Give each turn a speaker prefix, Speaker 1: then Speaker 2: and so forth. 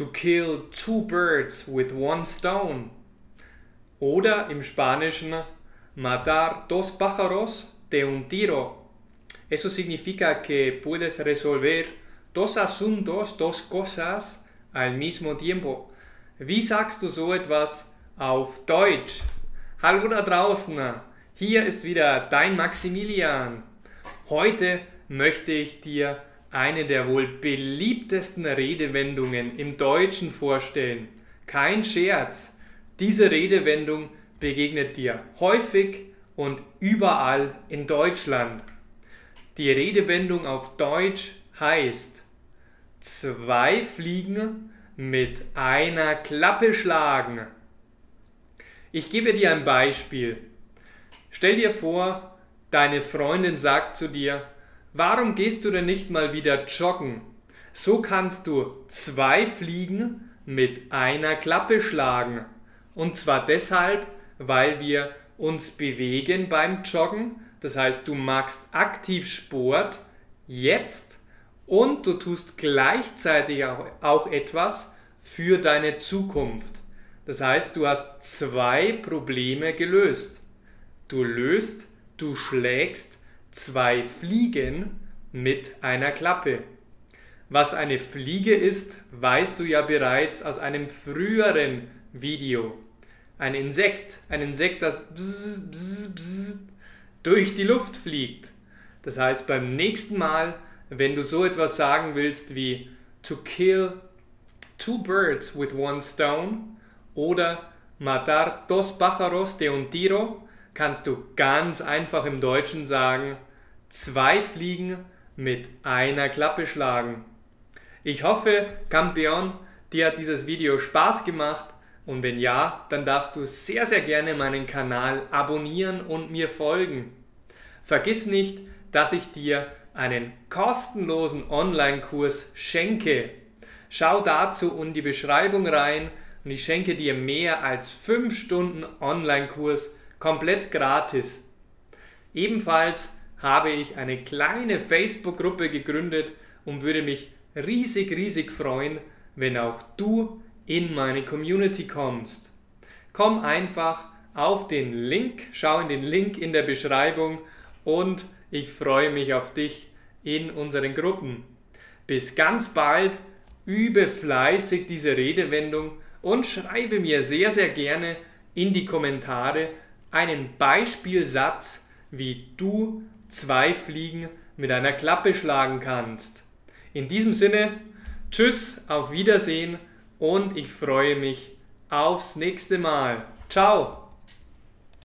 Speaker 1: to kill two birds with one stone. Oder im Spanischen matar dos pájaros de un tiro. Eso significa que puedes resolver dos asuntos, dos cosas al mismo tiempo. Wie sagst du so etwas auf Deutsch? Hallo da draußen, hier ist wieder dein Maximilian. Heute möchte ich dir eine der wohl beliebtesten Redewendungen im Deutschen vorstellen. Kein Scherz, diese Redewendung begegnet dir häufig und überall in Deutschland. Die Redewendung auf Deutsch heißt zwei Fliegen mit einer Klappe schlagen. Ich gebe dir ein Beispiel. Stell dir vor, deine Freundin sagt zu dir, warum gehst du denn nicht mal wieder joggen? So kannst du zwei Fliegen mit einer Klappe schlagen. Und zwar deshalb, weil wir uns bewegen beim Joggen. Das heißt, du machst aktiv Sport jetzt und du tust gleichzeitig auch, auch etwas für deine Zukunft. Das heißt, du hast zwei Probleme gelöst. Du löst, du schlägst zwei Fliegen mit einer Klappe. Was eine Fliege ist, weißt du ja bereits aus einem früheren Video. Ein Insekt, ein Insekt, das bzz, bzz, bzz durch die Luft fliegt. Das heißt, beim nächsten Mal, wenn du so etwas sagen willst wie to kill two birds with one stone oder matar dos pájaros de un tiro, kannst du ganz einfach im Deutschen sagen, zwei Fliegen mit einer Klappe schlagen. Ich hoffe, Campeon, dir hat dieses Video Spaß gemacht und wenn ja, dann darfst du sehr, sehr gerne meinen Kanal abonnieren und mir folgen. Vergiss nicht, dass ich dir einen kostenlosen Online-Kurs schenke. Schau dazu in die Beschreibung rein und ich schenke dir mehr als 5 Stunden Online-Kurs komplett gratis. Ebenfalls habe ich eine kleine Facebook-Gruppe gegründet und würde mich riesig, riesig freuen, wenn auch du in meine Community kommst. Komm einfach auf den Link, schau in den Link in der Beschreibung und ich freue mich auf dich in unseren Gruppen. Bis ganz bald, übe fleißig diese Redewendung und schreibe mir sehr, sehr gerne in die Kommentare einen Beispielsatz, wie du zwei Fliegen mit einer Klappe schlagen kannst. In diesem Sinne, tschüss, auf Wiedersehen und ich freue mich aufs nächste Mal. Ciao!